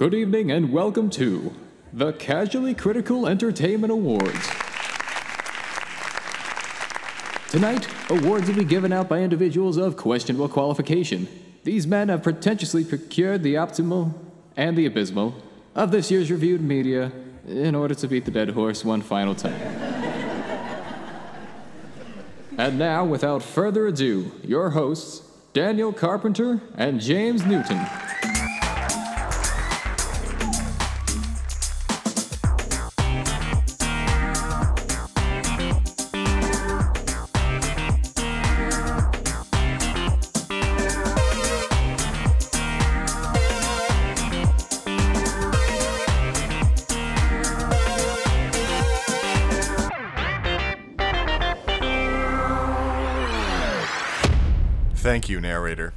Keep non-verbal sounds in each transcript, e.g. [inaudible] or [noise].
Good evening and welcome to the Casually Critical Entertainment Awards. Tonight, awards will be given out by individuals of questionable qualification. These men have pretentiously procured the optimal and the abysmal of this year's reviewed media in order to beat the dead horse one final time. and now, without further ado, your hosts, Daniel Carpenter and James Newton. Thank you, narrator.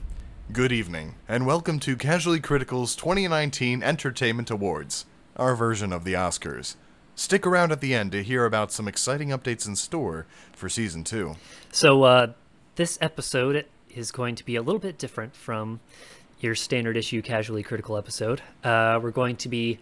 Good evening, and welcome to Casually Critical's 2019 Entertainment Awards, our version of the Oscars. Stick around at the end to hear about some exciting updates in store for season 2. So, uh, this episode is going to be a little bit different from your standard issue casually critical episode. Uh, we're going to be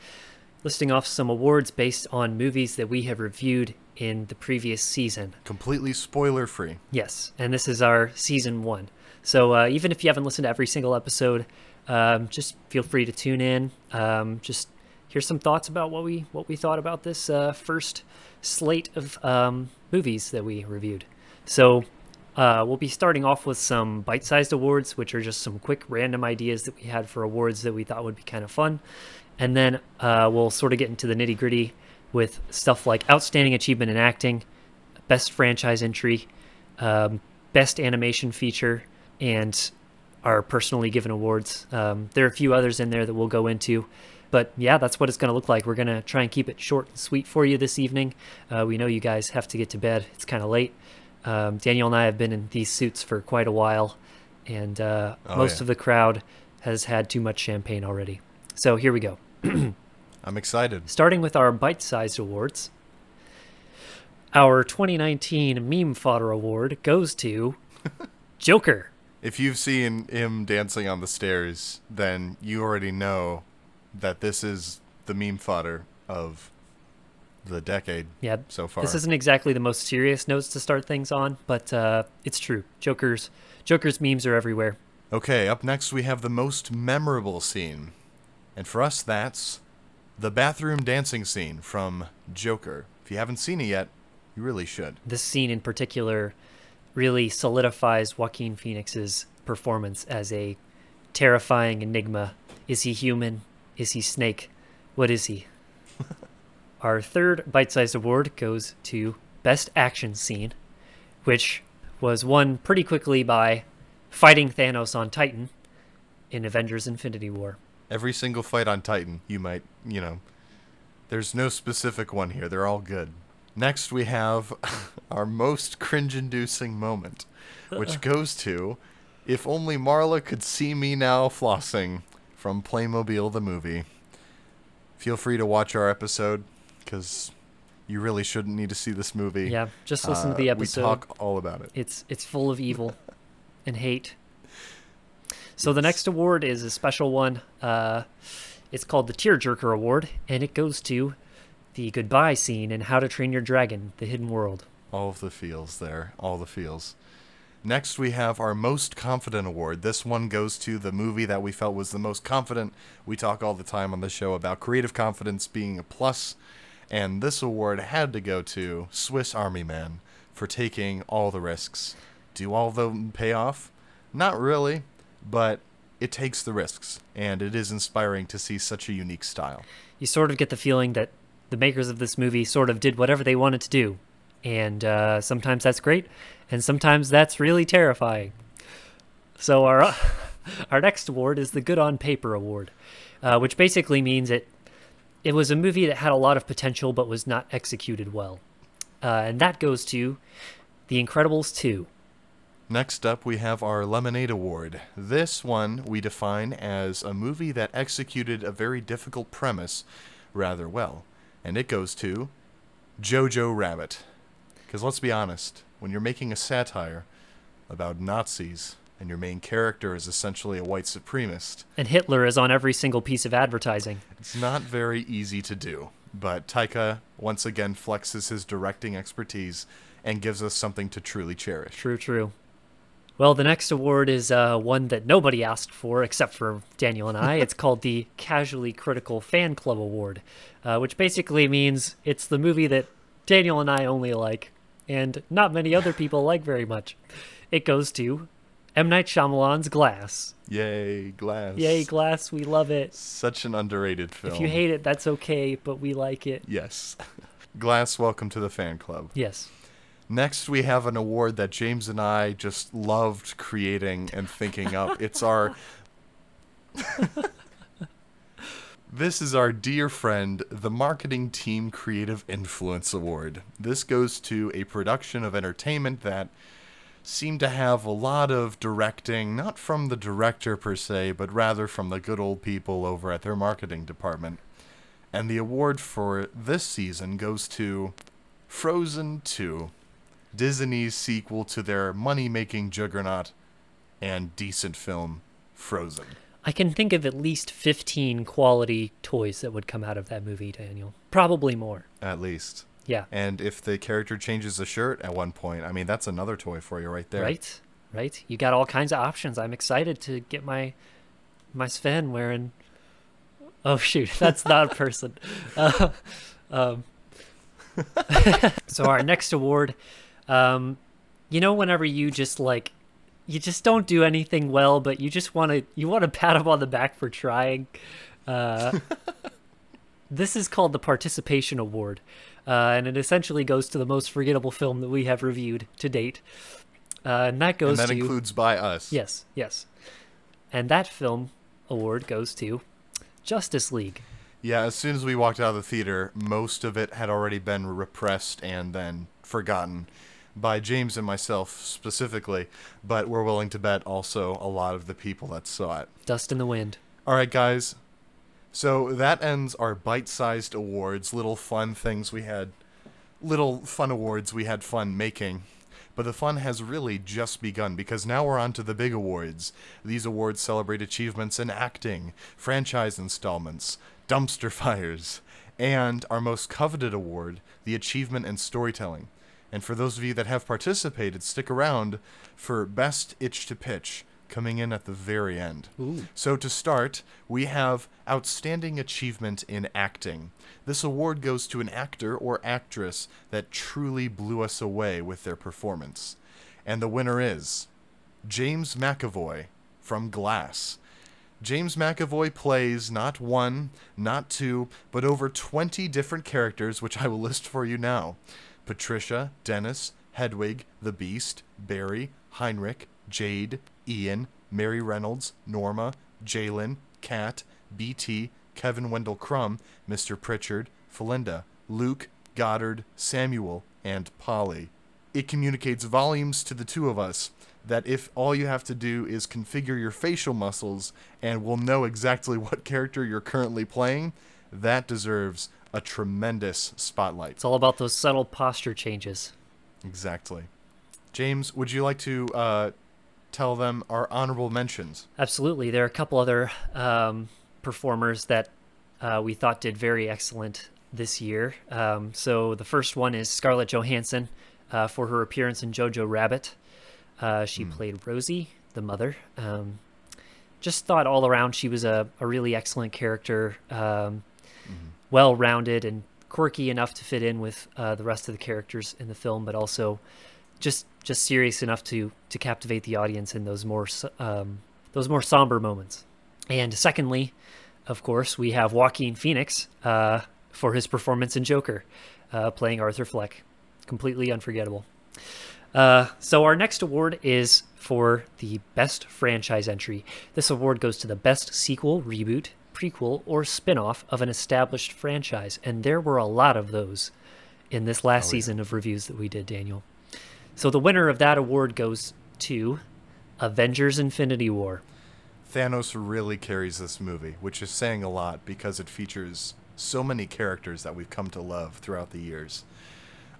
listing off some awards based on movies that we have reviewed in the previous season. Completely spoiler free. Yes, and this is our season one. So, uh, even if you haven't listened to every single episode, um, just feel free to tune in. Um, just hear some thoughts about what we what we thought about this uh, first slate of um, movies that we reviewed. So uh, we'll be starting off with some bite-sized awards, which are just some quick random ideas that we had for awards that we thought would be kind of fun, and then uh, we'll sort of get into the nitty-gritty with stuff like outstanding achievement in acting, best franchise entry, um, best animation feature, and our personally given awards. Um, there are a few others in there that we'll go into. But yeah, that's what it's going to look like. We're going to try and keep it short and sweet for you this evening. Uh, we know you guys have to get to bed. It's kind of late. Um, Daniel and I have been in these suits for quite a while, and uh, Oh, most yeah. of the crowd has had too much champagne already. So here we go. [clears throat] I'm excited. Starting with our bite sized awards. Our 2019 Meme Fodder Award goes to [laughs] Joker. If you've seen him dancing on the stairs, then you already know that this is the meme fodder of the decade Yeah, so far. This isn't exactly the most serious notes to start things on, but uh, it's true. Joker's Joker's memes are everywhere. Okay, up next we have the most memorable scene. And for us, that's the bathroom dancing scene from Joker. If you haven't seen it yet, you really should. This scene in particular really solidifies Joaquin Phoenix's performance as a terrifying enigma. Is he human? Is he snake? What is he? [laughs] Our third bite-sized award goes to Best Action Scene, which was won pretty quickly by fighting Thanos on Titan in Avengers Infinity War. Every single fight on Titan, you might, you know, there's no specific one here. They're all good. Next, we have [laughs] our most cringe inducing moment, which goes to If Only Marla Could See Me Now Flossing from Playmobil the movie. Feel free to watch our episode, because you really shouldn't need to see this movie. Yeah, just listen to the Uh, episode. We talk all about it. It's it's full of evil [laughs] and hate. So the next award is a special one. Uh, it's called the Tearjerker Award, and it goes to the goodbye scene in How to Train Your Dragon: The Hidden World. All of the feels there. All the feels. Next, we have our Most Confident Award. This one goes to the movie that we felt was the most confident. We talk all the time on the show about creative confidence being a plus, and this award had to go to Swiss Army Man for taking all the risks. Do all of them pay off? Not really, but it takes the risks, and it is inspiring to see such a unique style. You sort of get the feeling that the makers of this movie sort of did whatever they wanted to do, and uh, sometimes that's great, and sometimes that's really terrifying. So our [laughs] our next award is the Good on Paper Award, uh, which basically means it it was a movie that had a lot of potential but was not executed well, uh, and that goes to The Incredibles 2. Next up, we have our Lemonade Award. This one we define as a movie that executed a very difficult premise rather well. And it goes to Jojo Rabbit. Because let's be honest, when you're making a satire about Nazis and your main character is essentially a white supremacist. And Hitler is on every single piece of advertising. It's not very easy to do, but Taika once again flexes his directing expertise and gives us something to truly cherish. True, true. Well, the next award is uh, one that nobody asked for except for Daniel and I. [laughs] it's called the Casually Critical Fan Club Award, uh, which basically means it's the movie that Daniel and I only like, and not many other people like very much. It goes to M. Night Shyamalan's Glass. Yay, Glass. Yay, Glass, we love it. Such an underrated film. If you hate it, that's okay, but we like it. Yes. [laughs] Glass, welcome to the fan club. Yes. Next, we have an award that James and I just loved creating and thinking up. It's our. [laughs] this is our dear friend, the Marketing Team Creative Influence Award. This goes to a production of entertainment that seemed to have a lot of directing, not from the director per se, but rather from the good old people over at their marketing department. And the award for this season goes to Frozen 2. Disney's sequel to their money making juggernaut and decent film, Frozen. I can think of at least 15 quality toys that would come out of that movie, Daniel. Probably more. At least. Yeah. And if the character changes a shirt at one point, I mean, that's another toy for you right there. Right? Right? You got all kinds of options. I'm excited to get my my Sven wearing. Oh shoot, [laughs] that's not a person. [laughs] Uh, um, [laughs] so our next award, um, you know, whenever you just like, you just don't do anything well, but you just want to you want to [laughs] pat him on the back for trying. Uh, [laughs] this is called the Participation Award, uh, and it essentially goes to the most forgettable film that we have reviewed to date. Uh, and that goes and that to includes by us. yes, yes, and that film award goes to Justice League. Yeah, as soon as we walked out of the theater, most of it had already been repressed and then forgotten by James and myself specifically, but we're willing to bet also a lot of the people that saw it. Dust in the Wind. All right, guys. So that ends our bite sized awards, little fun things we had, little fun awards we had fun making. But the fun has really just begun because now we're on to the big awards. These awards celebrate achievements in acting, franchise installments, dumpster [laughs] fires, and our most coveted award, the achievement in storytelling. And for those of you that have participated, stick around for Best Itch to Pitch coming in at the very end. Ooh. So to start, we have Outstanding Achievement in Acting. This award goes to an actor or actress that truly blew us away with their performance. And the winner is James McAvoy from Glass. James McAvoy plays not one, not two, but over 20 different characters, which I will list for you now Patricia, Dennis, Hedwig, the Beast, Barry, Heinrich, Jade, Ian, Mary Reynolds, Norma, Jalen, Kat, BT, Kevin Wendell Crumb, Mr. Pritchard, Felinda, Luke, Goddard, Samuel, and Polly. It communicates volumes to the two of us that if all you have to do is configure your facial muscles and we'll know exactly [laughs] what character you're currently playing, that deserves a tremendous spotlight. It's all about those subtle posture changes. Exactly. James, would you like to uh, tell them our honorable mentions? Absolutely. There are a couple other um, performers that uh, we thought did very excellent this year. Um, so the first one is Scarlett Johansson uh, for her appearance in Jojo Rabbit. Uh, she played Rosie, the mother. Um, just thought all around she was a, a really excellent character, um, well rounded and quirky enough to fit in with uh, the rest of the characters in the film, but also just just serious enough to to captivate the audience in those more um, those more somber moments. And secondly, of course, we have Joaquin Phoenix uh, for his performance in Joker, uh, playing Arthur Fleck, completely unforgettable. Uh, so our next award is for the best franchise entry. This award goes to the best sequel, reboot, prequel, or spin-off of an established franchise, and there were a lot of those in this last oh, season of reviews that we did, Daniel. So the winner of that award goes to Avengers Infinity War. Thanos really carries this movie, which is saying a lot because it features so many characters that we've come to love throughout the years.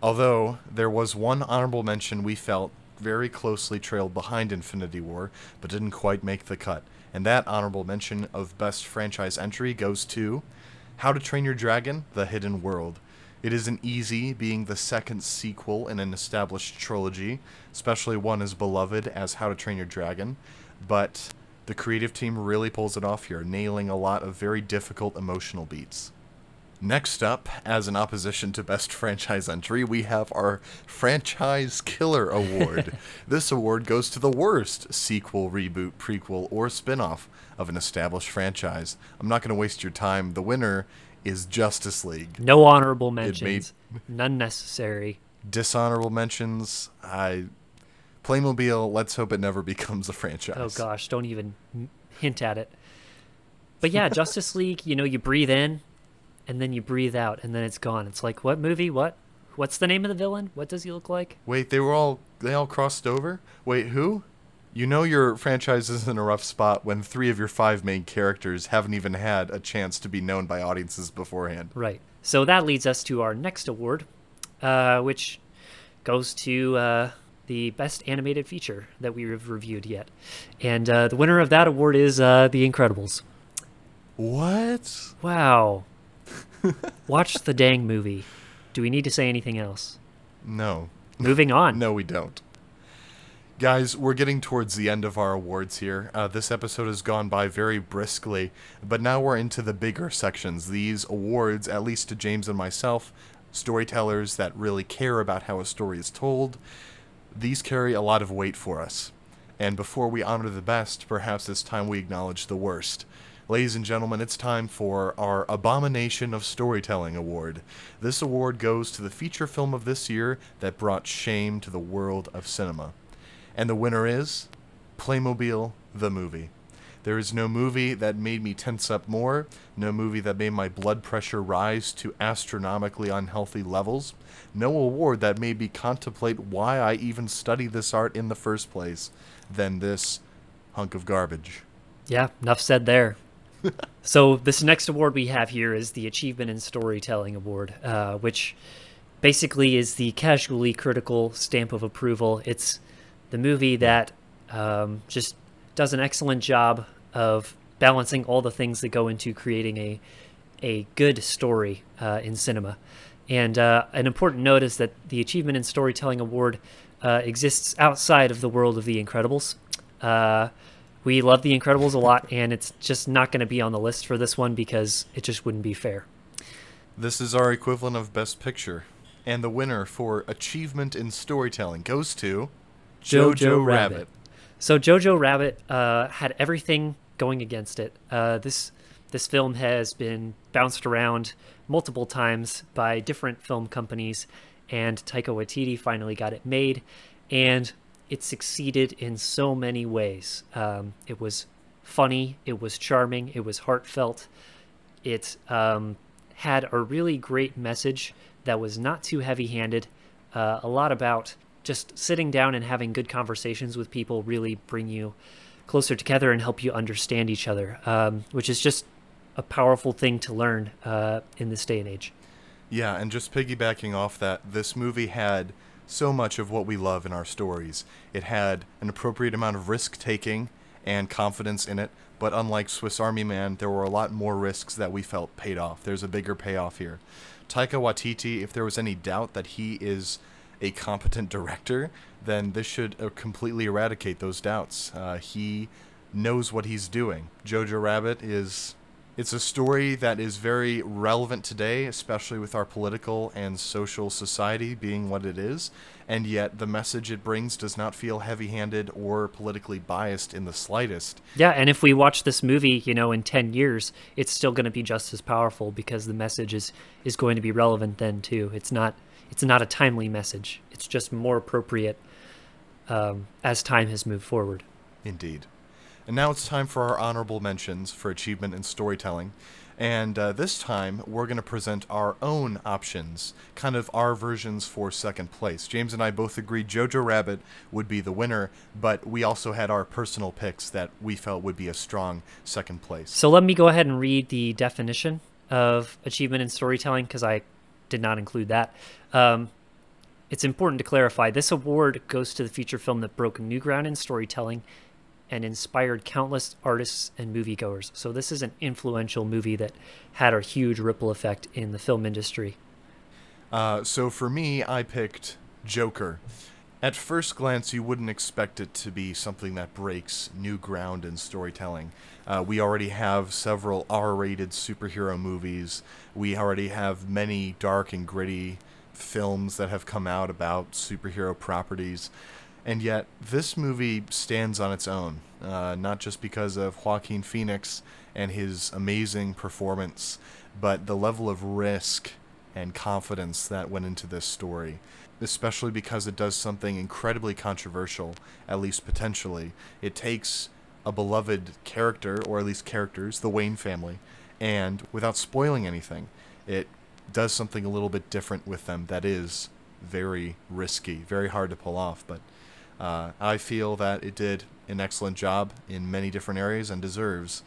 Although there was one honorable mention we felt very closely trailed behind Infinity War, but didn't quite make the cut. And that honorable mention of best franchise entry goes to How to Train Your Dragon: The Hidden World. It isn't easy being the second sequel in an established trilogy, especially one as beloved as How to Train Your Dragon, but the creative team really pulls it off here, nailing a lot of very difficult emotional beats. Next up, as an opposition to Best Franchise Entry, we have our Franchise Killer Award. [laughs] this award goes to the worst sequel, reboot, prequel, or spin off of an established franchise. I'm not going to waste your time. The winner is Justice League. No honorable mentions. None necessary. Dishonorable mentions. I. Playmobil, let's hope it never [laughs] becomes a franchise. Oh gosh, don't even hint at it. But yeah, Justice [laughs] League, you know, you breathe in and then you breathe out and then it's gone. It's like, what movie? What? What's the name of the villain? What does he look like? Wait, they were all they all crossed over? Wait, who? You know your franchise is in a rough spot when three of your five main characters haven't even had a chance to be known by audiences beforehand. Right. So that leads us to our next award, uh, which goes to uh, the best animated feature that we have reviewed yet. And uh, the winner of that award is uh, The Incredibles. What? Wow. [laughs] Watch the dang movie. Do we need to say anything else? No. Moving [laughs] on. No, we don't. Guys, we're getting towards the end of our awards here. Uh, this episode has gone by very briskly, but now we're into the bigger sections. These awards, at least to James and myself, storytellers that really care about how a story is told, these carry a lot of weight for us. And before we honor the best, perhaps it's time we acknowledge the worst. Ladies and gentlemen, it's time for our Abomination of Storytelling Award. This award goes to the feature film of this year that brought shame to the world of cinema. And the winner is Playmobil the Movie. There is no movie that made me tense up more, no movie that made my blood pressure rise to astronomically unhealthy levels, no award that made me contemplate why I even study this art in the first place than this hunk of garbage. Yeah, enough said there. So this next award we have here is the Achievement in Storytelling Award, uh, which basically is the casually critical stamp of approval. It's the movie that um, just does an excellent job of balancing all the things that go into creating a a good story uh, in cinema. And uh, an important note is that the Achievement in Storytelling Award uh, exists outside of the world of The Incredibles. We love The Incredibles a lot, and it's just not going to be on the list for this one because it just wouldn't be fair. This is our equivalent of Best Picture. And the winner for Achievement in Storytelling goes to Jojo, Jojo Rabbit. Rabbit. So Jojo Rabbit uh, had everything going against it. Uh, this this film has been bounced around multiple times by different film companies, and Taika Waititi finally got it made, and it succeeded in so many ways. Um, it was funny, it was charming, it was heartfelt. It um, had a really great message that was not too heavy-handed. Uh, a lot about just sitting down and having good conversations with people really bring you closer together and help you understand each other, um, which is just a powerful thing to learn uh, in this day and age. Yeah, and just piggybacking off that, this movie had so much of what we love in our stories. It had an appropriate amount of risk taking and confidence in it, but unlike Swiss Army Man, there were a lot more risks that we felt paid off. There's a bigger payoff here. Taika Waititi, if there was any doubt that he is a competent director, then this should uh, completely eradicate those doubts. Uh, he knows what he's doing. Jojo Rabbit is it's a story that is very relevant today, especially with our political and social society being what it is, and yet the message it brings does not feel heavy handed or politically biased in the slightest. Yeah, and if we watch this movie, you know, in 10 years, it's still going to be just as powerful because the message is, is going to be relevant then, too. It's not it's not a timely message. It's just more appropriate um, as time has moved forward. Indeed. And now it's time for our honorable mentions for achievement in storytelling. And uh, this time, we're going to present our own options, kind of our versions for second place. James and I both agreed Jojo Rabbit would be the winner, but we also had our personal picks that we felt would be a strong second place. So let me go ahead and read the definition of achievement in storytelling because I did not include that. Um, it's important to clarify this award goes to the feature film that broke new ground in storytelling and inspired countless artists and moviegoers. So this is an influential movie that had a huge ripple effect in the film industry. Uh, so for me, I picked Joker. At first glance, you wouldn't expect it to be something that breaks new ground in storytelling. Uh, we already have several R rated superhero movies. We already have many dark and gritty films that have come out about superhero properties. And yet, this movie stands on its own, uh, not just because of Joaquin Phoenix and his amazing performance, but the level of risk and confidence that went into this story, especially because it does something incredibly controversial, at least potentially. It takes a beloved character, or at least characters, the Wayne family, and without spoiling anything, it does something a little bit different with them that is very risky, very hard to pull off. But uh, I feel that it did an excellent job in many different areas and deserves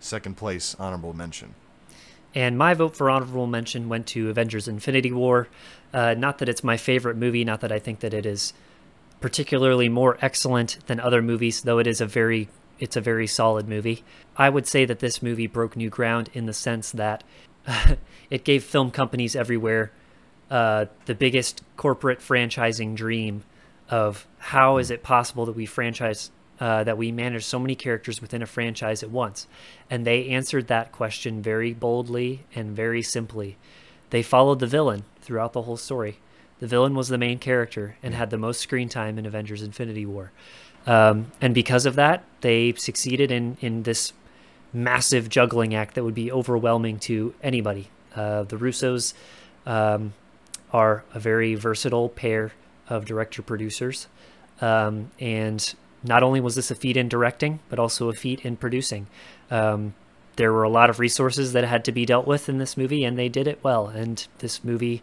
second place honorable mention. And my vote for honorable mention went to Avengers Infinity War. Uh, not that it's my favorite movie, not that I think that it is particularly more excellent than other movies, though it is a very it's a very solid movie. I would say that this movie broke new ground in the sense that [laughs] it gave film companies everywhere uh, the biggest corporate franchising dream of how is it possible that we franchise uh, that we manage so many characters within a franchise at once? And they answered that question very boldly and very simply. They followed the villain throughout the whole story. The villain was the main character and had the most screen time in avengers infinity war. Um, and because of that they succeeded in in this massive juggling act that would be overwhelming to anybody. Uh, the russos um, are a very versatile pair of director producers. Um, and not only was this a feat in directing, but also a feat in producing. Um, there were a lot of resources that had to be dealt with in this movie, and they did it well. And this movie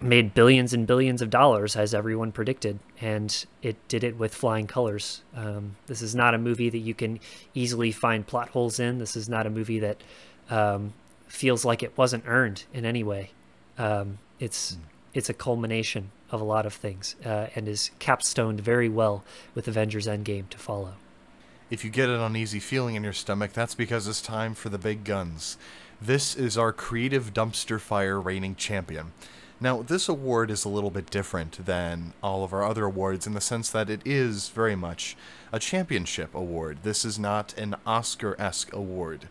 made billions and billions of dollars, as everyone predicted, and it did it with flying colors. Um, this is not a movie that you can easily find plot holes in. This is not a movie that um, feels like it wasn't earned in any way. Um, it's mm. it's a culmination of a lot of things uh, and is capstoned very well with Avengers Endgame to follow. If you get an uneasy feeling in your stomach, that's because it's time for the big guns. This is our creative dumpster fire reigning champion. Now, this award is a little bit different than all of our other awards in the sense that it is very much a championship award. This is not an Oscar esque award.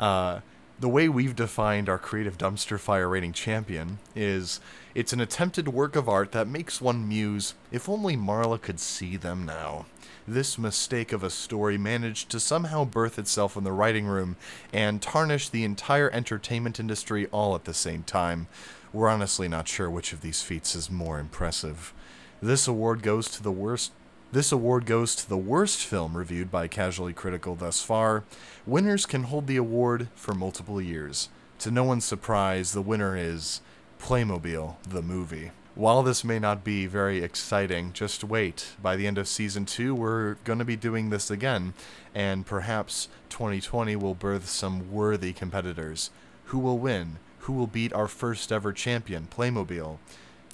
Uh, the way we've defined our creative dumpster fire rating champion is it's an attempted work of art that makes one muse, if only Marla could see them now. This mistake of a story managed to somehow birth itself in the writing room and tarnish the entire entertainment industry all at the same time. We're honestly not sure which of these feats is more impressive. This award goes to the worst this award goes to the worst film reviewed by Casually Critical thus far. Winners can hold the award for multiple years. To no one's surprise, the winner is Playmobil, the movie. While this may not be very exciting, just wait. By the end of season two, we're going to be doing this again, and perhaps 2020 will birth some worthy competitors. Who will win? Who will beat our first ever champion, Playmobil?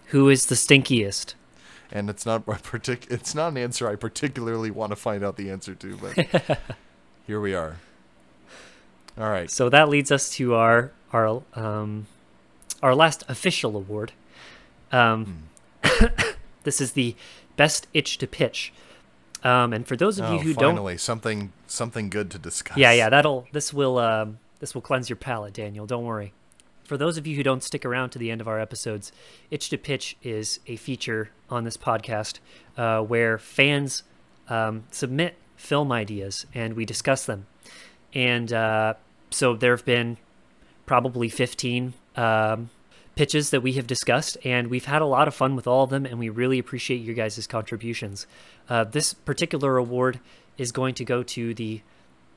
Who is the stinkiest? And it's not [laughs] partic- it's not an answer I particularly want to find out the answer to, but [laughs] here we are. All right. So that leads us to our our um, our last official award. Um, hmm. [coughs] this is the best itch to pitch. Um, and for those of oh, you who finally, don't, finally something something good to discuss. Yeah, yeah, that'll this will um, this will cleanse your palate, Daniel. Don't worry for those of you who don't stick around to the end of our episodes, Itch to Pitch is a feature on this podcast uh, where fans um, submit film ideas and we discuss them. And uh, so there have been probably 15 um, pitches that we have discussed, and we've had a lot of fun with all of them, and we really appreciate your guys' contributions. Uh, this particular award is going to go to the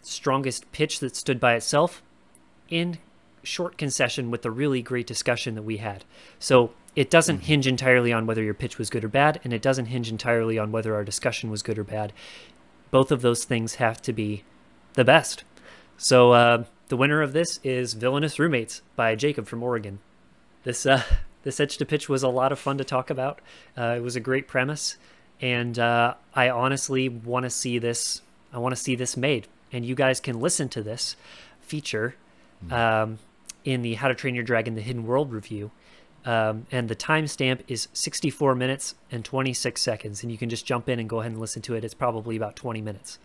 strongest pitch that stood by itself in short concession with the really great discussion that we had. So it doesn't mm-hmm. hinge entirely on whether your pitch was good or bad, and it doesn't hinge entirely on whether our discussion was good or bad. Both of those things have to be the best. So uh, the winner of this is Villainous Roommates by Jacob from Oregon. This uh, [laughs] this Itch to Pitch was a lot of fun to talk about. Uh, it was a great premise, and uh, I honestly want to see this. I want to see this made, and you guys can listen to this feature um, in the How to Train Your Dragon: The Hidden World review. Um, and the timestamp is 64 minutes and 26 seconds, and you can just jump in and go ahead and listen to it. It's probably about 20 minutes.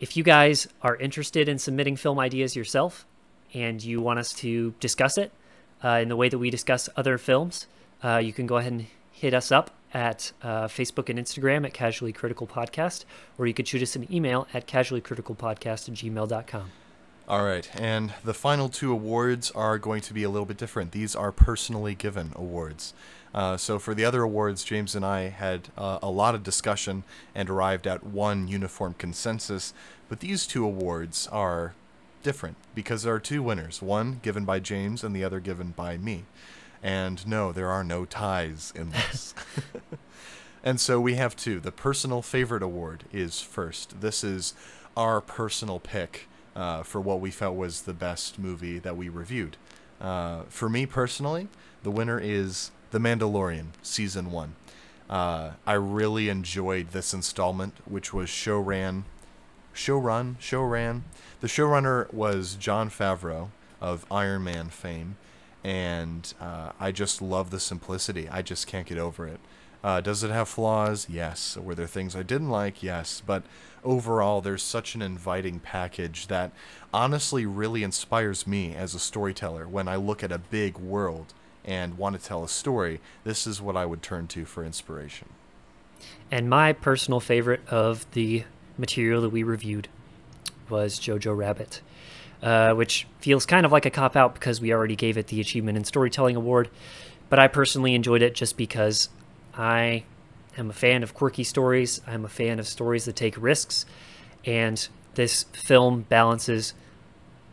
If you guys are interested in submitting film ideas yourself and you want us to discuss it uh, in the way that we discuss other films, uh, you can go ahead and hit us up at uh, Facebook and Instagram at Casually Critical Podcast, or you could shoot us an email at casuallycriticalpodcast at gmail.com. All right, and the final two awards are going to be a little bit different. These are personally given awards. Uh, so for the other awards, James and I had uh, a lot of discussion and arrived at one uniform consensus. But these two awards are different because there are two winners one given by James and the other given by me. And no, there are no ties in this. [laughs] and so we have two. The personal favorite award is first. This is our personal pick uh, for what we felt was the best movie that we reviewed. Uh, for me personally, the winner is The Mandalorian, Season 1. Uh, I really enjoyed this installment, which was showran, showrun, showran. The showrunner was Jon Favreau of Iron Man fame, and uh, I just love the simplicity. I just can't get over it. Uh, does it have flaws? Yes. Were there things I didn't like? Yes. But overall, there's such an inviting package that honestly really inspires me as a storyteller when I look at a big world and want to tell a story. This is what I would turn to for inspiration. And my personal favorite of the material that we reviewed was Jojo Rabbit, uh, which feels kind of like a cop out because we already gave it the Achievement in Storytelling Award. But I personally enjoyed it just because I am a fan of quirky stories. I'm a fan of stories that take risks. And this film balances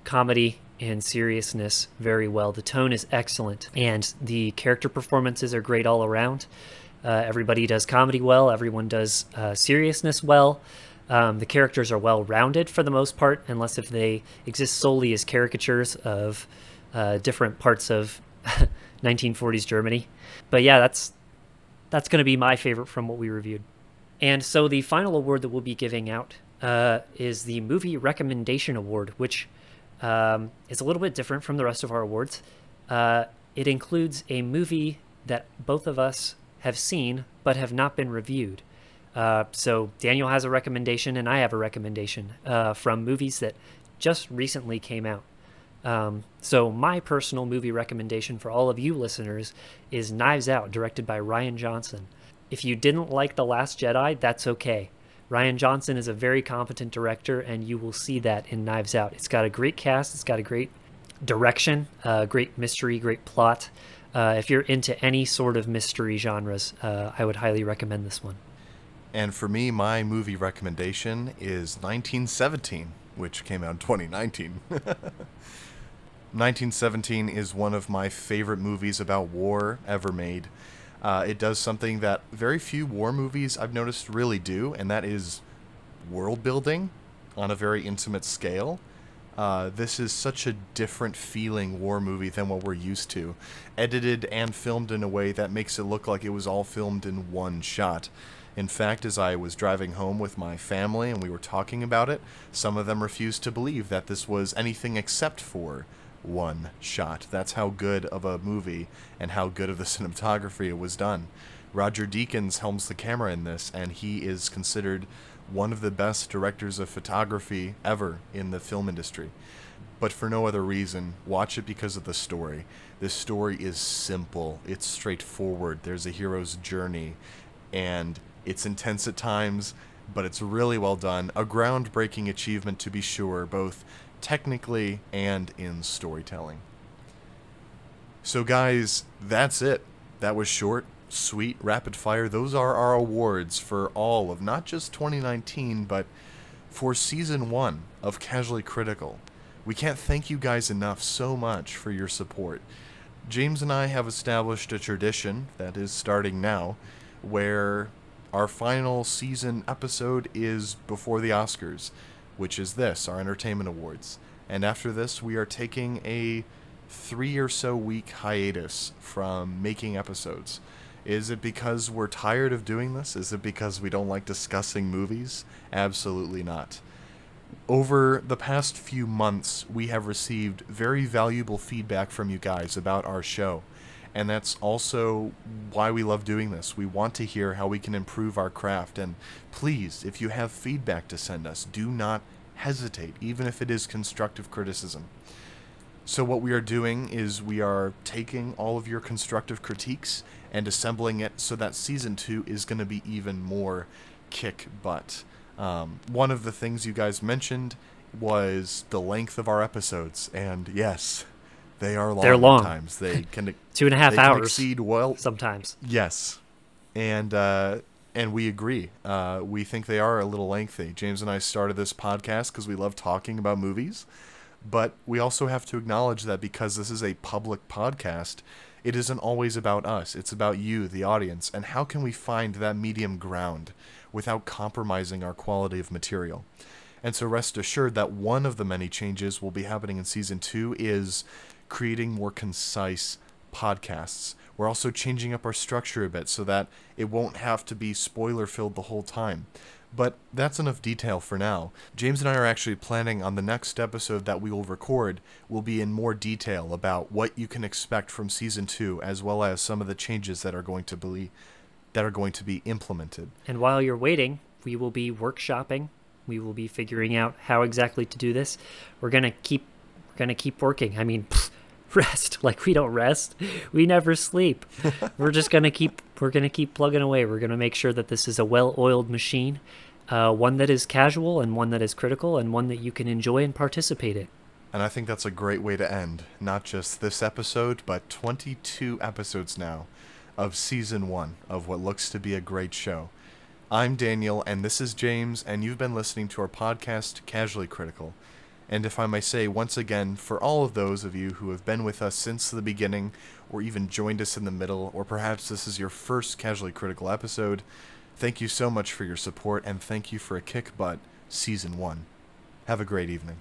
comedy and seriousness very well. The tone is excellent, and the character performances are great all around. Uh, everybody does comedy well, everyone does uh, seriousness well. Um, the characters are well rounded for the most part, unless if they exist solely as caricatures of uh, different parts of [laughs] 1940s Germany. But yeah, that's that's going to be my favorite from what we reviewed. And so the final award that we'll be giving out uh, is the Movie Recommendation Award, which um, is a little bit different from the rest of our awards. Uh, it includes a movie that both of us have seen but have not been reviewed. Uh, so Daniel has a recommendation and I have a recommendation uh, from movies that just recently came out. Um, so my personal movie recommendation for all of you listeners is Knives Out, directed by Rian Johnson. If you didn't like The Last Jedi, that's okay. Rian Johnson is a very competent director, and you will see that in Knives Out. It's got a great cast, it's got a great direction, uh, great mystery, great plot. Uh, if you're into any sort of mystery genres, uh, I would highly recommend this one. And for me, my movie recommendation is 1917, which came out in 2019. [laughs] 1917 is one of my favorite movies about war ever made. Uh, it does something that very few war movies I've noticed really do, and that is world building on a very intimate scale. Uh, this is such a different feeling war movie than what we're used to. Edited and filmed in a way that makes it look like it was all filmed in one shot. In fact, as I was driving home with my family and we were talking about it, some of them refused to believe that this was anything except for one shot. That's how good of a movie and how good of the [laughs] cinematography it was done. Roger Deakins helms the camera in this, and he is considered one of the best directors of photography ever in the film industry. But for no other reason, watch it because of the story. This story is simple, it's straightforward. There's a hero's journey, and it's intense at times, but it's really well done. A groundbreaking achievement, to be sure, both technically and in storytelling. So, guys, that's it. That was short, sweet, rapid fire. Those are our awards for all of not just 2019, but for season one of Casually Critical. We can't thank you guys enough so much for your support. James and I have established a tradition that is starting now where our final season episode is before the Oscars which is this our entertainment awards. And after this, we are taking a three or so week hiatus from making episodes. Is it because we're tired of doing this? Is it because we don't like discussing movies? Absolutely not. Over the past few months, we have received very valuable feedback from you guys about our show. And that's also why we love doing this. We want to hear how we can improve our craft. And please, if you have feedback to send us, do not hesitate, even if it is constructive criticism. So, what we are doing is we are taking all of your constructive critiques and assembling it so that season two is going to be even more kick butt. Um, one of the things you guys mentioned was the length of our episodes, and yes, they are long. They're long. Times they [laughs] can two and a half they can hours exceed well sometimes. Yes, and uh, and we agree. Uh, we think they are a little lengthy. James and I started this podcast because we love talking about movies, but we also have to acknowledge that because this is a public podcast, it isn't always about us. It's about you, the audience, and how can we find that medium ground without compromising our quality of material. And so rest assured that one of the many changes will be happening in season two is creating more concise podcasts. We're also changing up our structure a bit so that it won't have to be spoiler filled the whole time. But that's enough detail for now. James and I are actually planning on the next episode that we will record will be in more detail about what you can expect from season 2 as well as some of the changes that are going to be that are going to be implemented. And while you're waiting, we will be workshopping. We will be figuring out how exactly to do this. We're gonna keep we're gonna keep working. I mean, [laughs] rest like we don't rest. We never sleep. [laughs] we're just gonna keep we're gonna keep plugging away. We're gonna make sure that this is a well-oiled machine, uh, one that is casual and one that is critical and one that you can enjoy and participate in. And I think that's a great way to end not just this episode, but 22 episodes now of season one of what looks to be a great show. I'm Daniel, and this is James, and you've been listening to our podcast, Casually Critical. And if I may say once again, for all of those of you who have been with us since the beginning, or even joined us in the middle, or perhaps this is your first Casually Critical episode, thank you so much for your support, and thank you for a kick butt season one. Have a great evening.